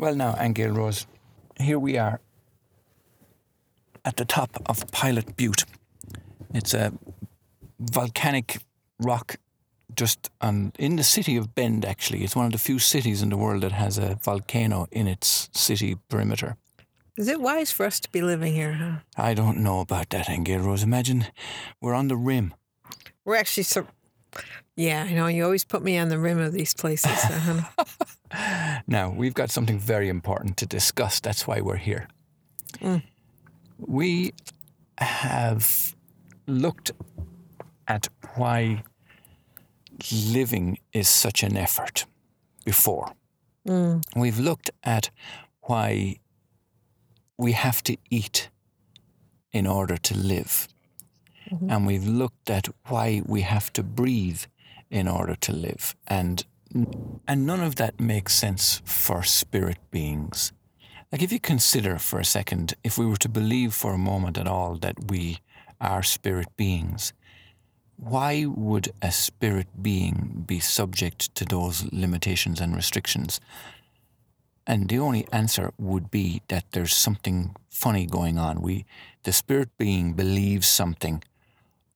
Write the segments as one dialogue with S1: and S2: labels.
S1: Well, now, Angel Rose, here we are at the top of Pilot Butte. It's a volcanic rock just on, in the city of Bend, actually. It's one of the few cities in the world that has a volcano in its city perimeter.
S2: Is it wise for us to be living here, huh?
S1: I don't know about that, Angel Rose. Imagine we're on the rim.
S2: We're actually so. Yeah, I know. You always put me on the rim of these places. Uh-huh.
S1: Now, we've got something very important to discuss. That's why we're here.
S2: Mm.
S1: We have looked at why living is such an effort before.
S2: Mm.
S1: We've looked at why we have to eat in order to live. And we've looked at why we have to breathe in order to live. And and none of that makes sense for spirit beings. Like if you consider for a second, if we were to believe for a moment at all that we are spirit beings, why would a spirit being be subject to those limitations and restrictions? And the only answer would be that there's something funny going on. We, the spirit being believes something,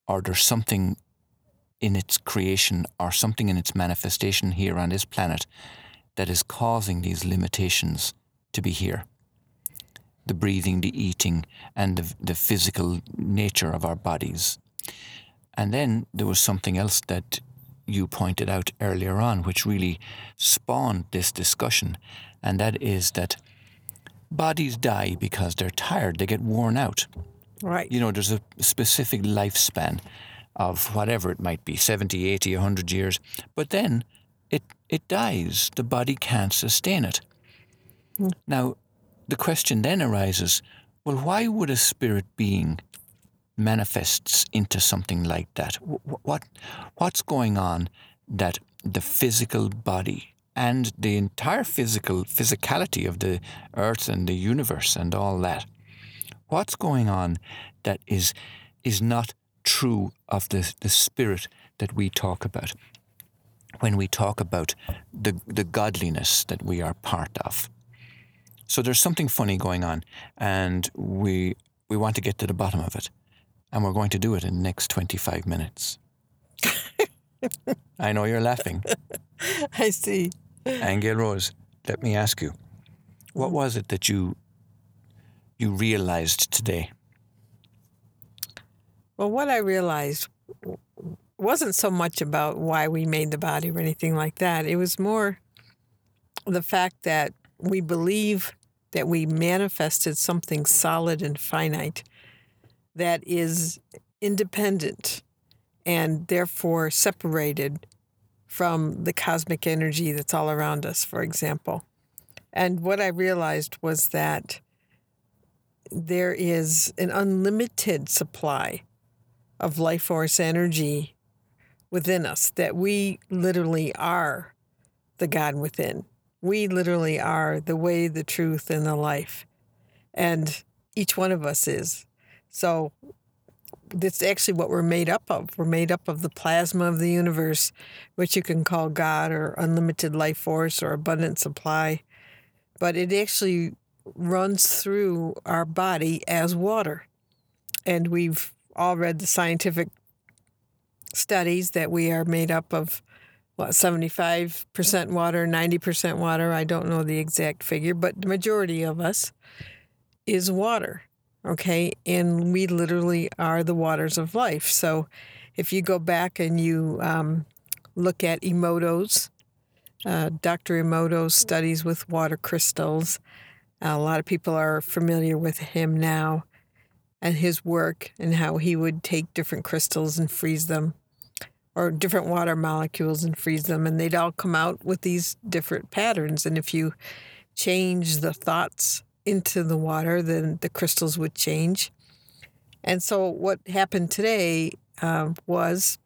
S1: or there's something in its creation or something in its manifestation here on this planet that is causing these limitations to be here. The breathing, the eating, and the, the physical nature of our bodies. And then there was something else that you pointed out earlier on, which really spawned this discussion, and that is that bodies die because they're tired, they get worn out.
S2: Right.
S1: You know, there's a specific lifespan of whatever it might be 70, 80, 100 years, but then it, it dies. The body can't sustain it. Hmm. Now, the question then arises well, why would a spirit being manifests into something like that? Wh- What, what's going on that the physical body and the entire physical physicality of the earth and the universe and all that, what's going on that is is not true of the, the spirit that we talk about when we talk about the, the godliness that we are part of. So there's something funny going on, and we we want to get to the bottom of it, and we're going to do it in the next 25 minutes. I know you're laughing.
S2: I see.
S1: Angel Rose, let me ask you, what was it that you you realized today?
S2: Well, what I realized wasn't so much about why we made the body or anything like that. It was more the fact that we believe that we manifested something solid and finite that is independent and therefore separated from the cosmic energy that's all around us, for example. And what I realized was that there is an unlimited supply of life force energy within us, that we literally are the God within. We literally are the way, the truth, and the life. And each one of us is. So that's actually what we're made up of. We're made up of the plasma of the universe, which you can call God or unlimited life force or abundant supply. But it actually runs through our body as water. And we've all read the scientific studies that we are made up of what 75% water, 90% water, I don't know the exact figure, but the majority of us is water. Okay? And we literally are the waters of life. So if you go back and you um, look at Emoto's, uh, Dr. Emoto's studies with water crystals, a lot of people are familiar with him now and his work and how he would take different crystals and freeze them or different water molecules and freeze them and they'd all come out with these different patterns. And if you change the thoughts into the water then the crystals would change. And so what happened today uh, was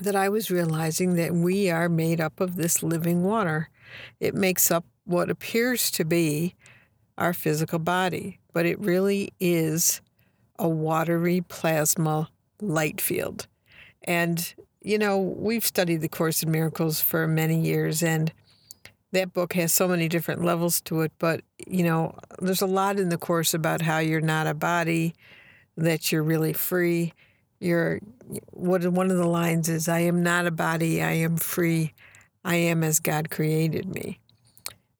S2: that i was realizing that we are made up of this living water. It makes up what appears to be our physical body but it really is a watery plasma light field and you know, we've studied the Course in Miracles for many years, and that book has so many different levels to it, but you know, there's a lot in the course about how you're not a body, that you're really free. You're what one of the lines is I am not a body, I am free. I am as God created me.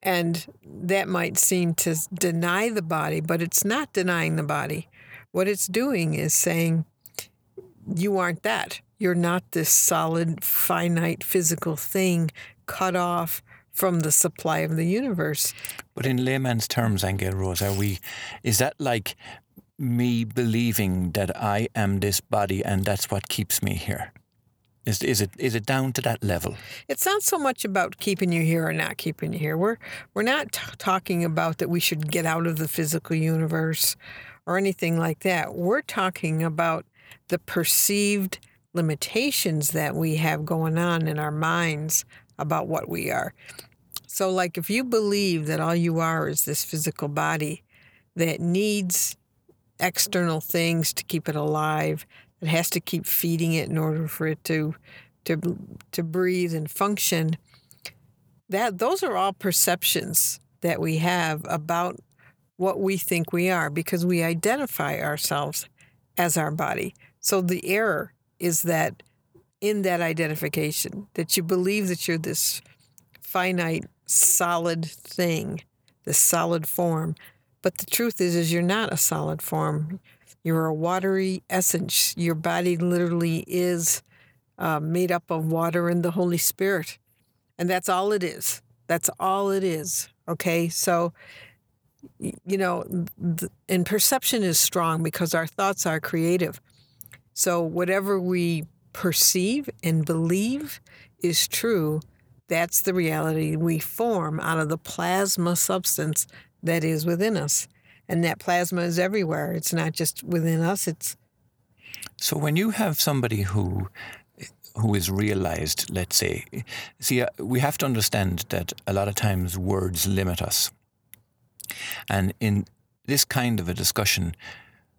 S2: And that might seem to deny the body, but it's not denying the body. What it's doing is saying, you aren't that. You're not this solid, finite, physical thing cut off from the supply of the universe.
S1: But in layman's terms, Angel Rose, are we? Is that like me believing that I am this body and that's what keeps me here? Is, is it is it down to that level?
S2: It's not so much about keeping you here or not keeping you here. We're we're not t- talking about that we should get out of the physical universe or anything like that. We're talking about the perceived limitations that we have going on in our minds about what we are. So, like, if you believe that all you are is this physical body that needs external things to keep it alive, it has to keep feeding it in order for it to to to breathe and function. That those are all perceptions that we have about what we think we are because we identify ourselves as our body. So the error is that in that identification that you believe that you're this finite solid thing, this solid form. But the truth is is you're not a solid form. You're a watery essence. Your body literally is uh, made up of water and the Holy Spirit. And that's all it is. That's all it is. Okay. So, you know, and perception is strong because our thoughts are creative. So, whatever we perceive and believe is true, that's the reality we form out of the plasma substance that is within us and that plasma is everywhere. It's not just within us. It's
S1: so when you have somebody who who is realized, let's say, see, uh, we have to understand that a lot of times words limit us, and in this kind of a discussion,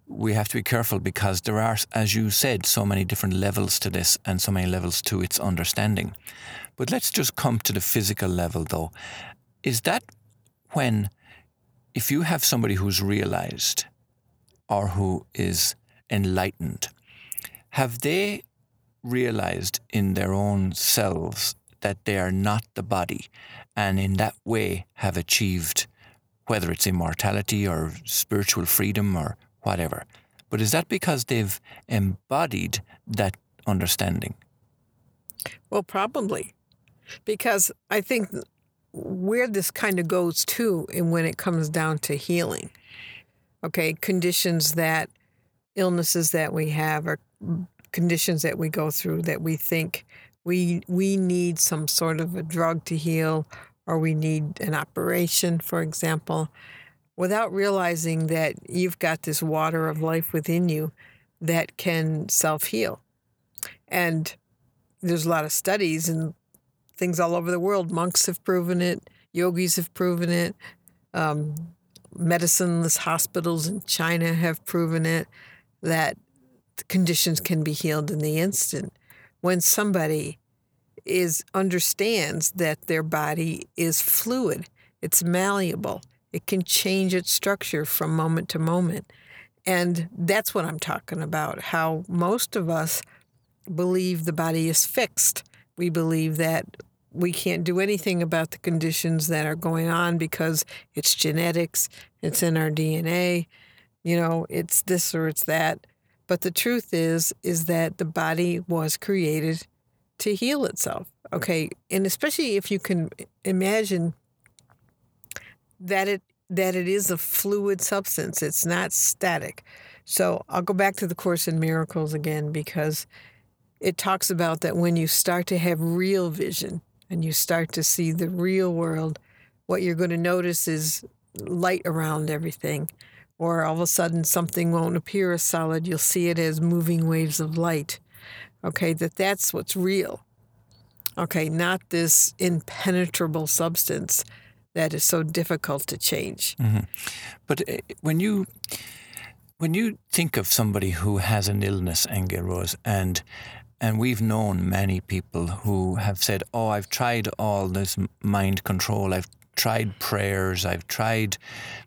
S1: we have to be careful because there are, as you said, so many different levels to this and so many levels to its understanding. But let's just come to the physical level, though. Is that when if you have somebody who's realized or who is enlightened, have they realized in their own selves that they are not the body and in that way have achieved whether it's immortality or spiritual freedom or whatever. But is that because they've embodied that understanding?
S2: Well, probably. Because I think where this kind of goes to and when it comes down to healing. Okay, conditions that illnesses that we have or conditions that we go through that we think we we need some sort of a drug to heal or we need an operation for example without realizing that you've got this water of life within you that can self-heal. And there's a lot of studies and things all over the world. Monks have proven it, yogis have proven it, um, medicineless hospitals in China have proven it that conditions can be healed in the instant. When somebody is understands that their body is fluid, it's malleable, it can change its structure from moment to moment. And that's what I'm talking about how most of us believe the body is fixed we believe that we can't do anything about the conditions that are going on because it's genetics, it's in our DNA, you know, it's this or it's that. But the truth is is that the body was created to heal itself. Okay, and especially if you can imagine that it that it is a fluid substance, it's not static. So I'll go back to the Course in Miracles again because it talks about that when you start to have real vision and you start to see the real world, what you're going to notice is light around everything. Or all of a sudden, something won't appear as solid. You'll see it as moving waves of light. Okay, that that's what's real. Okay, not this impenetrable substance that is so difficult to change.
S1: Mm-hmm. But eh, when you when you think of somebody who has an illness, Angel Rose, and And we've known many people who have said, Oh, I've tried all this mind control. I've tried prayers. I've tried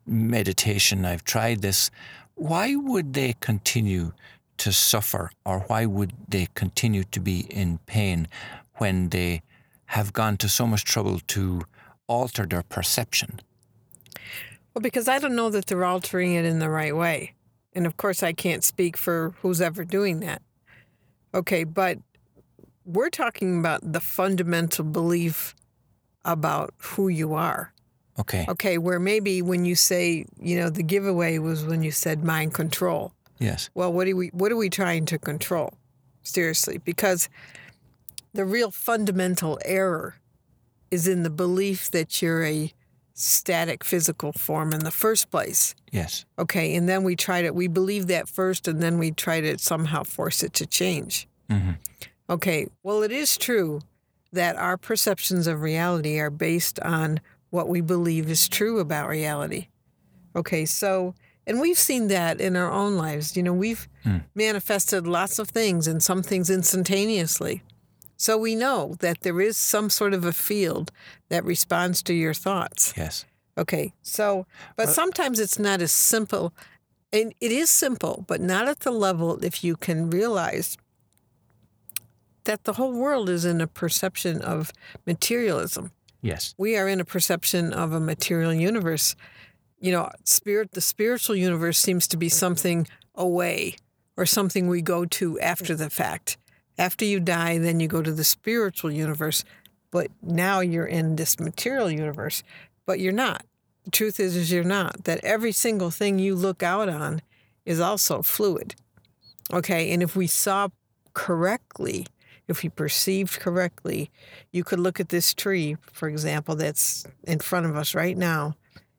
S1: meditation. I've tried this. Why would they continue to suffer or why would they continue to be in pain when they have gone to so much trouble to alter their perception?
S2: Well, because I don't know that they're altering it in the right way. And of course, I can't speak for who's ever doing that. Okay, but we're talking about the fundamental belief about who you are.
S1: Okay.
S2: Okay, where maybe when you say, you know, the giveaway was when you said mind control.
S1: Yes.
S2: Well, what are we what are we trying to control? Seriously, because the real fundamental error is in the belief that you're a static physical form in the first place.
S1: Yes.
S2: Okay, and then we try to we believe that first and then we try to somehow force it to change.
S1: hmm
S2: Okay, well it is true that our perceptions of reality are based on what we believe is true about reality. Okay, so and we've seen that in our own lives. You know, we've hmm. manifested lots of things and some things instantaneously. So we know that there is some sort of a field that responds to your thoughts.
S1: Yes.
S2: Okay, so, but sometimes it's not as simple. And it is simple, but not at the level if you can realize that the whole world is in a perception of materialism.
S1: Yes.
S2: We are in a perception of a material universe. You know, spirit, the spiritual universe seems to be mm-hmm. something away or something we go to after mm-hmm. the fact. After you die, then you go to the spiritual universe. But now you're in this material universe, but you're not. The truth is, is you're not. That every single thing you look out on is also fluid. Okay, and if we saw correctly, if we perceived correctly, you could look at this tree, for example, that's in front of us right now,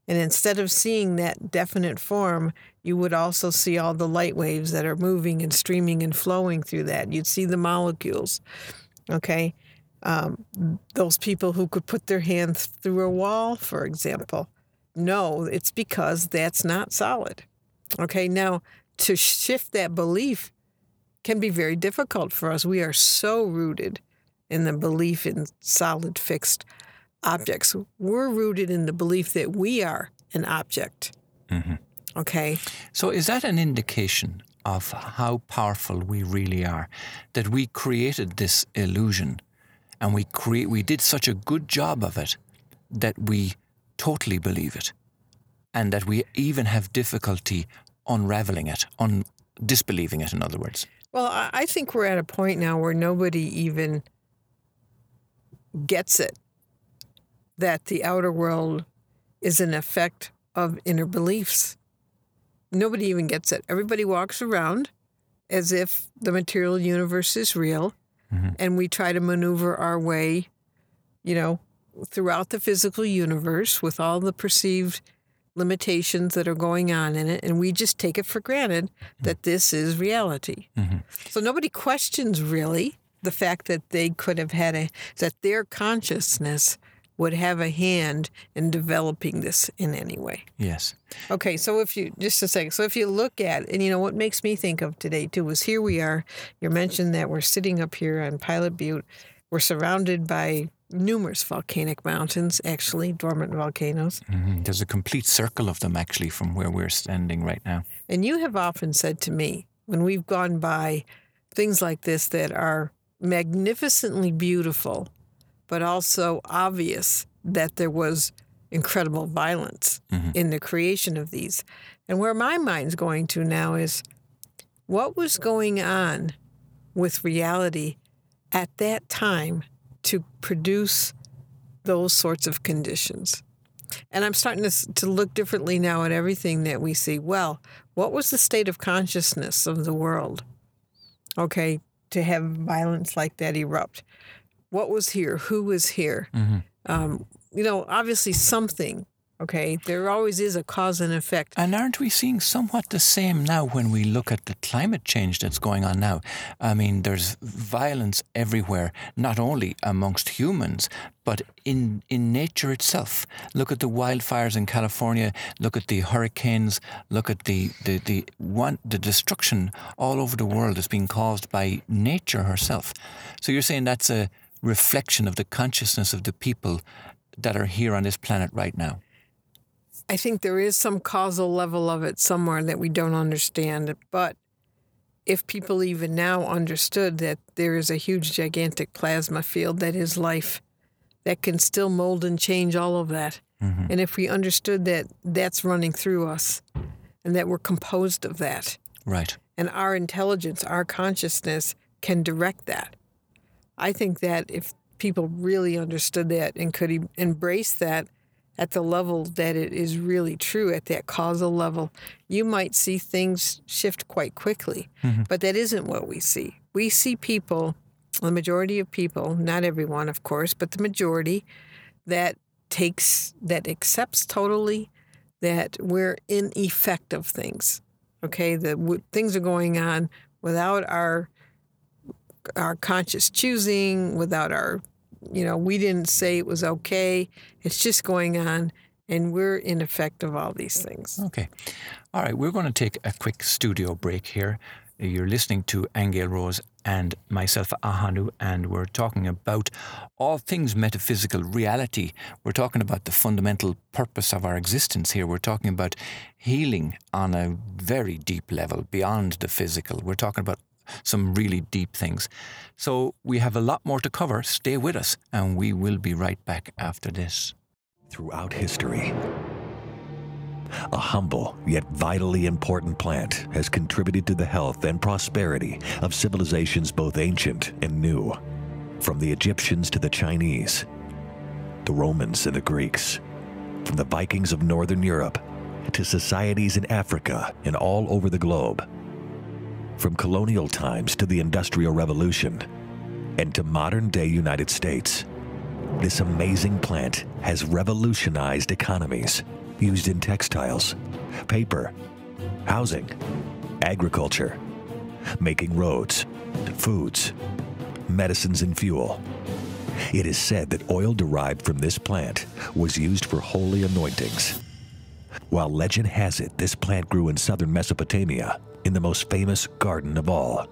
S2: and instead of seeing that definite form, you would also see all the light waves that are moving and streaming and flowing through that. You'd see the molecules. Okay. Um, those people who could put their hand through a wall, for example. No, it's because that's not solid. Okay. Now, to shift that belief can be very difficult for us. We are so rooted in the belief in solid, fixed objects. We're rooted in the belief that we are an object. Mm-hmm. Okay.
S1: So is that an indication of how powerful we really are? That we created this illusion and we create we did such a good job of it that we totally believe it. And that we even have difficulty unraveling it, un disbelieving it in other words.
S2: Well, I think we're at a point now where nobody even gets it that the outer world is an effect of inner beliefs. Nobody even gets it. Everybody walks around as if the material universe is real, mm-hmm. and we try to maneuver our way, you know, throughout the physical universe with all the perceived limitations that are going on in it, and we just take it for granted mm-hmm. that this is reality. Mm-hmm. So nobody questions really the fact that they could have had a that their consciousness would have a hand in developing this in any way.
S1: Yes.
S2: Okay, so if you just a second, so if you look at and you know what makes me think of today too is here we are. You mentioned that we're sitting up here on Pilot Butte. We're surrounded by numerous volcanic mountains, actually dormant volcanoes.
S1: Mhm. There's a complete circle of them actually from where we're standing right now.
S2: And you have often said to me when we've gone by things like this that are magnificently beautiful, but also obvious that there was incredible violence mm-hmm. in the creation of these. And where my mind's going to now is what was going on with reality at that time to produce those sorts of conditions? And I'm starting to, to look differently now at everything that we see. Well, what was the state of consciousness of the world? Okay, to have violence like that erupt. What was here? Who was here? Um, you know, obviously something Okay, there always is a cause and effect.
S1: And aren't we seeing somewhat the same now when we look at the climate change that's going on now? I mean, there's violence everywhere, not only amongst humans, but in, in nature itself. Look at the wildfires in California, look at the hurricanes, look at the, the, the, one, the destruction all over the world that's being caused by nature herself. So you're saying that's a reflection of the consciousness of the people that are here on this planet right now?
S2: I think there is some causal level of it somewhere that we don't understand. But if people even now understood that there is a huge, gigantic plasma field that is life, that can still mold and change all of that. Mm-hmm. And if we understood that that's running through us and that we're composed of that.
S1: Right.
S2: And our intelligence, our consciousness can direct that. I think that if people really understood that and could embrace that, at the level that it is really true, at that causal level, you might see things shift quite quickly. Mm-hmm. But that isn't what we see. We see people, the majority of people, not everyone, of course, but the majority, that takes, that accepts totally that we're in effect of things. Okay, the w- things are going on without our our conscious choosing, without our you know, we didn't say it was okay. It's just going on, and we're in effect of all these things.
S1: Okay. All right, we're going to take a quick studio break here. You're listening to Angel Rose and myself, Ahanu, and we're talking about all things metaphysical reality. We're talking about the fundamental purpose of our existence here. We're talking about healing on a very deep level beyond the physical. We're talking about some really deep things. So we have a lot more to cover. Stay with us, and we will be right back after this.
S3: Throughout history, a humble yet vitally important plant has contributed to the health and prosperity of civilizations both ancient and new. From the Egyptians to the Chinese, the Romans and the Greeks, from the Vikings of Northern Europe to societies in Africa and all over the globe from colonial times to the Industrial Revolution and to modern day United States. This amazing plant has revolutionized economies used in textiles, paper, housing, agriculture, making roads, foods, medicines, and fuel. It is said that oil derived from this plant was used for holy anointings. While legend has it this plant grew in southern Mesopotamia in the most famous garden of all,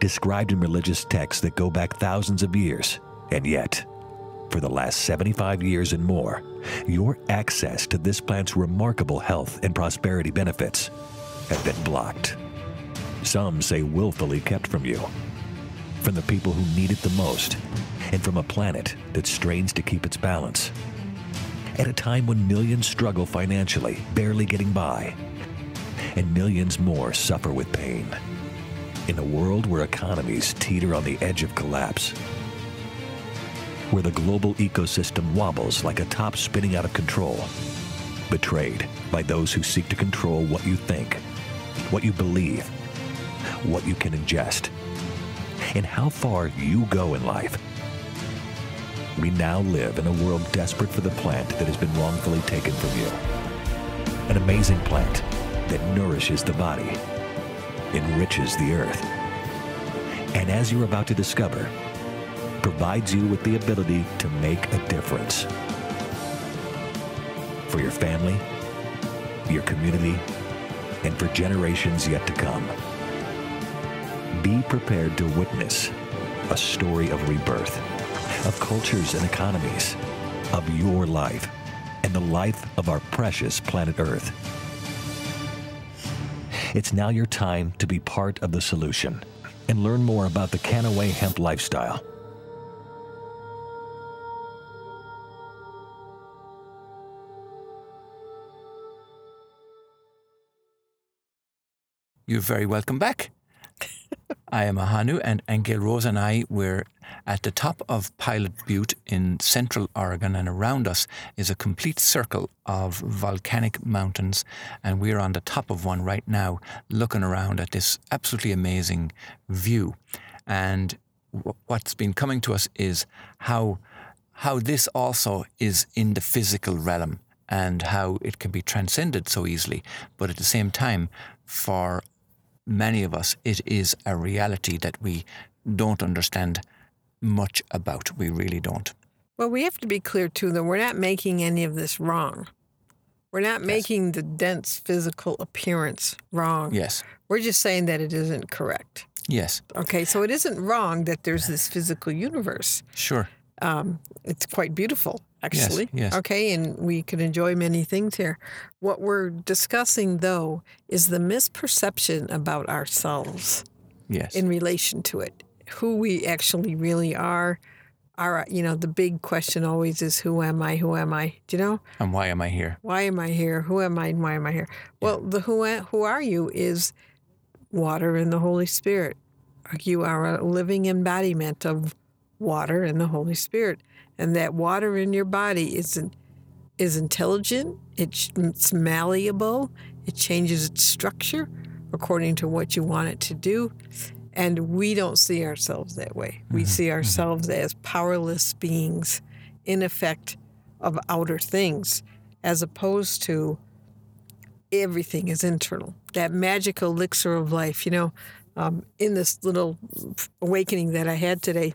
S3: described in religious texts that go back thousands of years. And yet, for the last 75 years and more, your access to this plant's remarkable health and prosperity benefits have been blocked. Some say willfully kept from you, from the people who need it the most, and from a planet that strains to keep its balance. At a time when millions struggle financially, barely getting by, and millions more suffer with pain. In a world where economies teeter on the edge of collapse, where the global ecosystem wobbles like a top spinning out of control, betrayed by those who seek to control what you think, what you believe, what you can ingest, and how far you go in life. We now live in a world desperate for the plant that has been wrongfully taken from you. An amazing plant that nourishes the body, enriches the earth, and as you're about to discover, provides you with the ability to make a difference for your family, your community, and for generations yet to come. Be prepared to witness a story of rebirth, of cultures and economies, of your life, and the life of our precious planet Earth. It's now your time to be part of the solution and learn more about the Kannaway hemp lifestyle.
S1: You're very welcome back. I am Ahanu, and Angel Rose and I were at the top of Pilot Butte in central Oregon, and around us is a complete circle of volcanic mountains. And we're on the top of one right now, looking around at this absolutely amazing view. And what's been coming to us is how how this also is in the physical realm and how it can be transcended so easily. But at the same time, for many of us, it is a reality that we don't understand much about. We really don't.
S2: Well, we have to be clear too that we're not making any of this wrong. We're not making the dense physical appearance wrong.
S1: Yes.
S2: We're just saying that it isn't correct.
S1: Yes.
S2: Okay, so it isn't wrong that there's this physical universe.
S1: Sure.
S2: Um, it's quite beautiful, actually.
S1: yes.
S2: Okay, and we can enjoy many things here. What we're discussing, though, is the misperception about ourselves
S1: Yes.
S2: in relation to it, who we actually really are. Our, you know, the big question always is, who am I? Who am I? Do you know?
S1: and why am I here?
S2: Why am I here? Who am I? And why am I here? Well, the who who are you is water and the Holy Spirit. You are a living embodiment of water and the Holy Spirit, and that water in your body is in- is intelligent. It's, it's malleable. It changes its structure according to what you want it to do. And we don't see ourselves that way. We see ourselves as powerless beings in effect of outer things, as opposed to everything is internal. That magic elixir of life, you know, um, in this little awakening that I had today.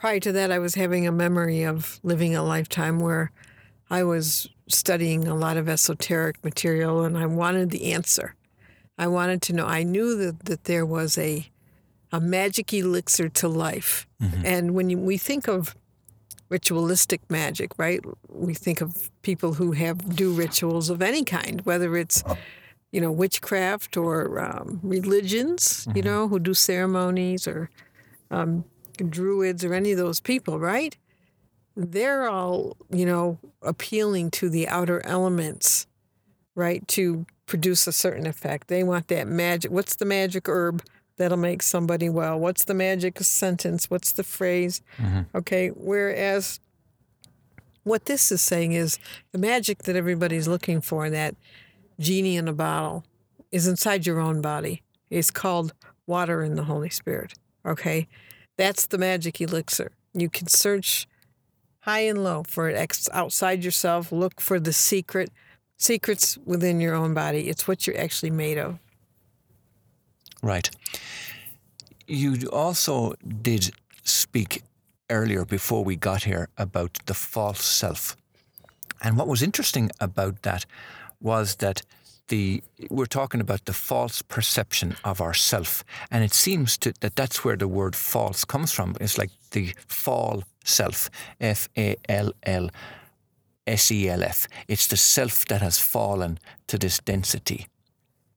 S2: Prior to that, I was having a memory of living a lifetime where I was studying a lot of esoteric material and I wanted the answer. I wanted to know, I knew that, that there was a, a magic elixir to life. And when you, we think of ritualistic magic, right? We think of people who have do rituals of any kind, whether it's you know witchcraft or um, religions, you know, who do ceremonies or um, druids or any of those people, right? They're all you know appealing to the outer elements, right, to produce a certain effect. They want that magic. What's the magic herb? That'll make somebody well. What's the magic sentence? What's the phrase? Mm-hmm. Okay. Whereas what this is saying is the magic that everybody's looking for, that genie in a bottle, is inside your own body. It's called water in the Holy Spirit. Okay. That's the magic elixir. You can search high and low for it outside yourself. Look for the secret, secrets within your own body. It's what you're actually made of.
S1: Right. You also did speak earlier before we got here about the false self. And what was interesting about that was that the we're talking about the false perception of ourself and it seems to, that that's where the word false comes from it's like the fall self f a l l s e l f it's the self that has fallen to this density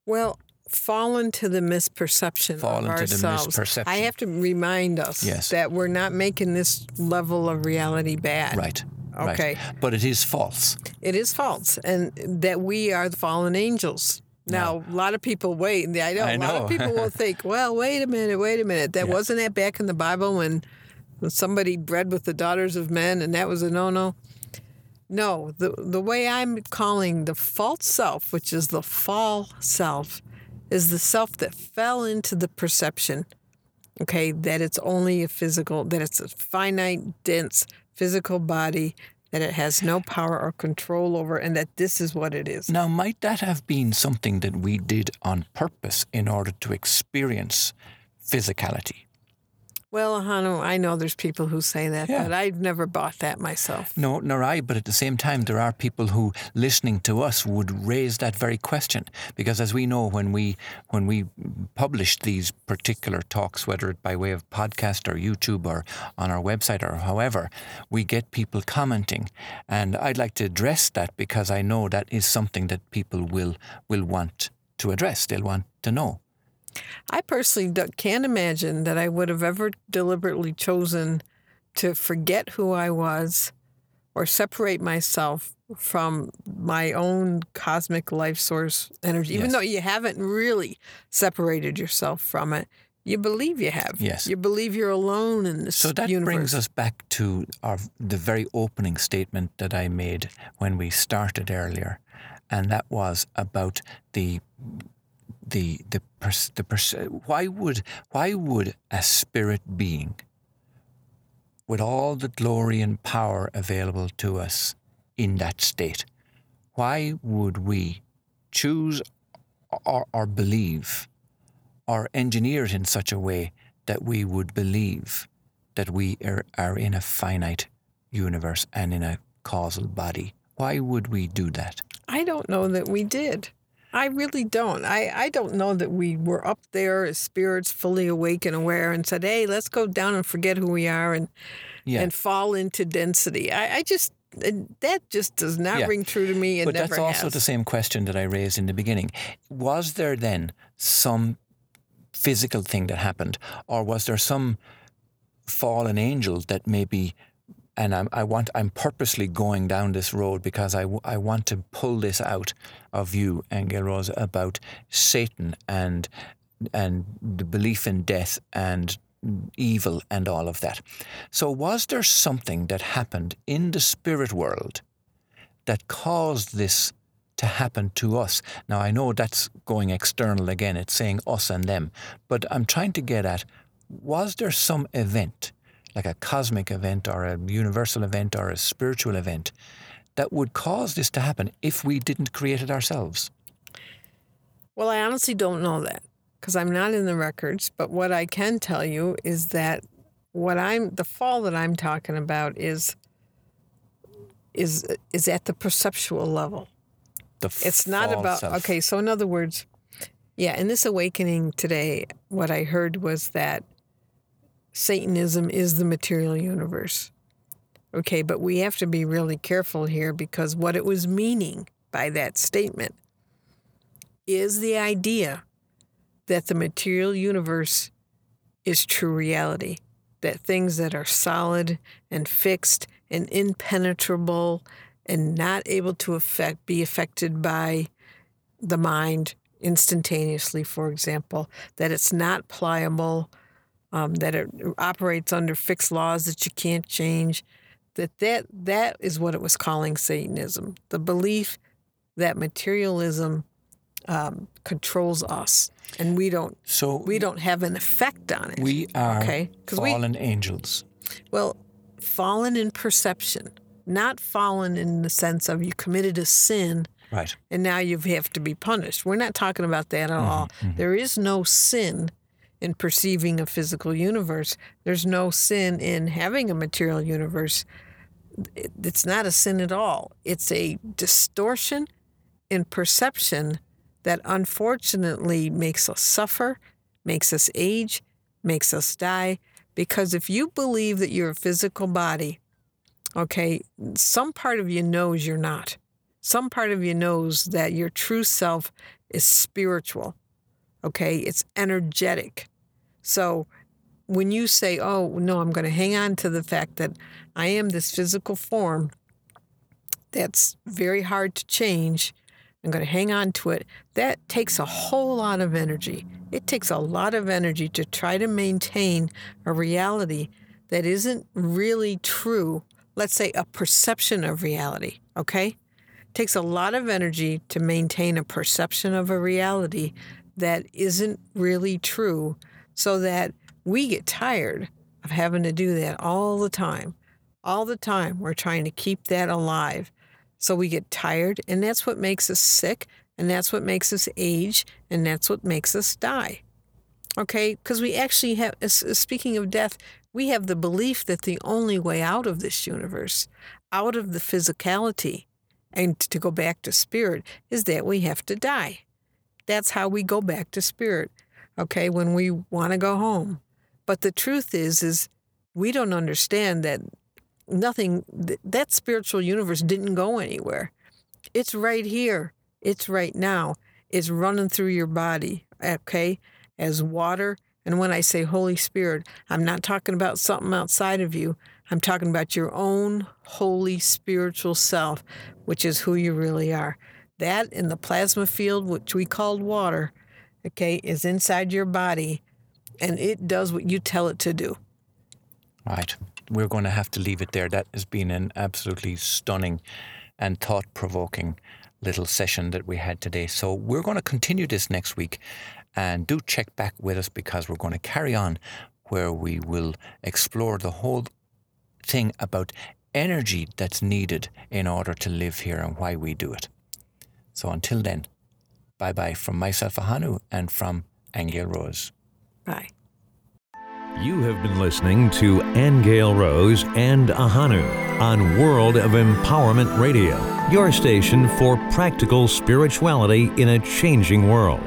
S2: Well, fallen to the misperception
S1: Fallen
S2: of
S1: to the
S2: ourselves.
S1: misperception.
S2: I have to remind us
S1: Yes.
S2: that we're not making this level of reality bad.
S1: right
S2: Okay.
S1: right. but it is false
S2: It is false, and that we are the fallen angels. Now, a lot of people wait. And I know, A lot of people will think, well, wait a minute, wait a minute. That
S1: Yeah.
S2: wasn't that back in the Bible when, when somebody bred with the daughters of men and that was a no no? No, the, the way I'm calling the false self, which is the fall self, is the self that fell into the perception, okay, that it's only a physical, that it's a finite, dense physical body, that it has no power or control over, and that this is what it is.
S1: Now, might that have been something that we did on purpose in order to experience physicality?
S2: Well, Hano, I know there's people who say that,
S1: Yeah.
S2: but I've never bought that myself.
S1: No, nor I, but at the same time, there are people who, listening to us, would raise that very question. Because as we know, when we when we publish these particular talks, whether it by way of podcast or YouTube or on our website or however, we get people commenting, and I'd like to address that because I know that is something that people will will want to address. They'll want to know.
S2: I personally can't imagine that I would have ever deliberately chosen to forget who I was or separate myself from my own cosmic life source energy. Even
S1: Yes.
S2: though you haven't really separated yourself from it, you believe you have.
S1: Yes.
S2: You believe you're alone in this
S1: So that
S2: universe.
S1: brings us back to our the very opening statement that I made when we started earlier, and that was about the the the pers- the pers- why would why would a spirit being with all the glory and power available to us in that state? Why would we choose or, or believe or engineer it in such a way that we would believe that we are, are in a finite universe and in a causal body? Why would we do that?
S2: I don't know that we did. I really don't. I, I don't know that we were up there as spirits fully awake and aware and said, hey, let's go down and forget who we are and
S1: Yeah.
S2: and fall into density. I, I just uh, that just does not
S1: Yeah.
S2: ring true to me. It
S1: but that's also
S2: has.
S1: the same question that I raised in the beginning. Was there then some physical thing that happened, or was there some fallen angel that maybe? And I'm, I want. I'm purposely going down this road because I, w- I want to pull this out of you, Angel about Satan and and the belief in death and evil and all of that. So, was there something that happened in the spirit world that caused this to happen to us? Now, I know that's going external again, it's saying us and them, but I'm trying to get at was there some event, like a cosmic event or a universal event or a spiritual event, that would cause this to happen if we didn't create it ourselves?
S2: Well, I honestly don't know that because I'm not in the records. But what I can tell you is that what I'm the fall that I'm talking about is is is at the perceptual level.
S1: The
S2: It's not about
S1: self.
S2: okay. So in other words, yeah, in this awakening today, what I heard was that Satanism is the material universe. Okay, but we have to be really careful here because what it was meaning by that statement is the idea that the material universe is true reality, that things that are solid and fixed and impenetrable and not able to affect be affected by the mind instantaneously, for example, that it's not pliable, um, that it operates under fixed laws that you can't change, that, that that is what it was calling Satanism. The belief that materialism um, controls us and we don't
S1: So
S2: we don't have an effect on it.
S1: we are
S2: okay, 'cause we-
S1: fallen angels.
S2: Well, fallen in perception, not fallen in the sense of you committed a sin
S1: Right.
S2: and now you have to be punished. We're not talking about that at all.
S1: Mm-hmm,
S2: There is no sin in perceiving a physical universe. There's no sin in having a material universe. It's not a sin at all. It's a distortion in perception that unfortunately makes us suffer, makes us age, makes us die. Because if you believe that you're a physical body, okay, some part of you knows you're not. Some part of you knows that your true self is spiritual, okay? It's energetic. So when you say, oh, no, I'm going to hang on to the fact that I am this physical form that's very hard to change, I'm going to hang on to it, that takes a whole lot of energy. It takes a lot of energy to try to maintain a reality that isn't really true. Let's say a perception of reality, okay? It takes a lot of energy to maintain a perception of a reality that isn't really true so that we get tired of having to do that all the time. All the time, we're trying to keep that alive. So we get tired, and that's what makes us sick, and that's what makes us age, and that's what makes us die. Okay? Because we actually have, as- uh, as uh, speaking of death, we have the belief that the only way out of this universe, out of the physicality, and to go back to spirit, is that we have to die. That's how we go back to spirit, okay, when we want to go home. But the truth is, is we don't understand that nothing that spiritual universe didn't go anywhere. It's right here. It's right now. It's running through your body okay? As water. And when i say holy spirit i'm not talking about something outside of you. I'm talking about your own holy spiritual self which is who you really are. That in the plasma field which we called water okay is inside your body and it does what you tell it to do
S1: Right. We're going to have to leave it there. That has been an absolutely stunning and thought provoking little session that we had today. So we're going to continue this next week and do check back with us because we're going to carry on where we will explore the whole thing about energy that's needed in order to live here and why we do it. So until then, bye bye from myself, Ahanu, and from Angel Rose.
S2: Bye.
S4: You have been listening to Angel Rose and Ahanu on World of Empowerment Radio, your station for practical spirituality in a changing world.